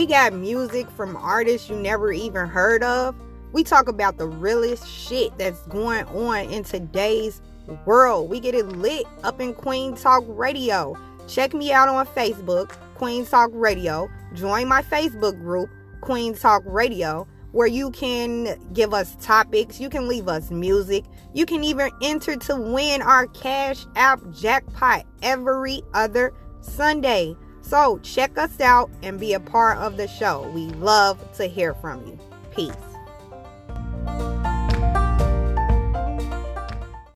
We got music from artists you never even heard of. We talk about the realest shit that's going on in today's world. We get it lit up in Queen Talk Radio. Check me out on Facebook, Queen Talk Radio. Join my Facebook group, Queen Talk Radio, where you can give us topics, you can leave us music, you can even enter to win our Cash App jackpot every other Sunday. So check us out and be a part of the show. We love to hear from you. Peace.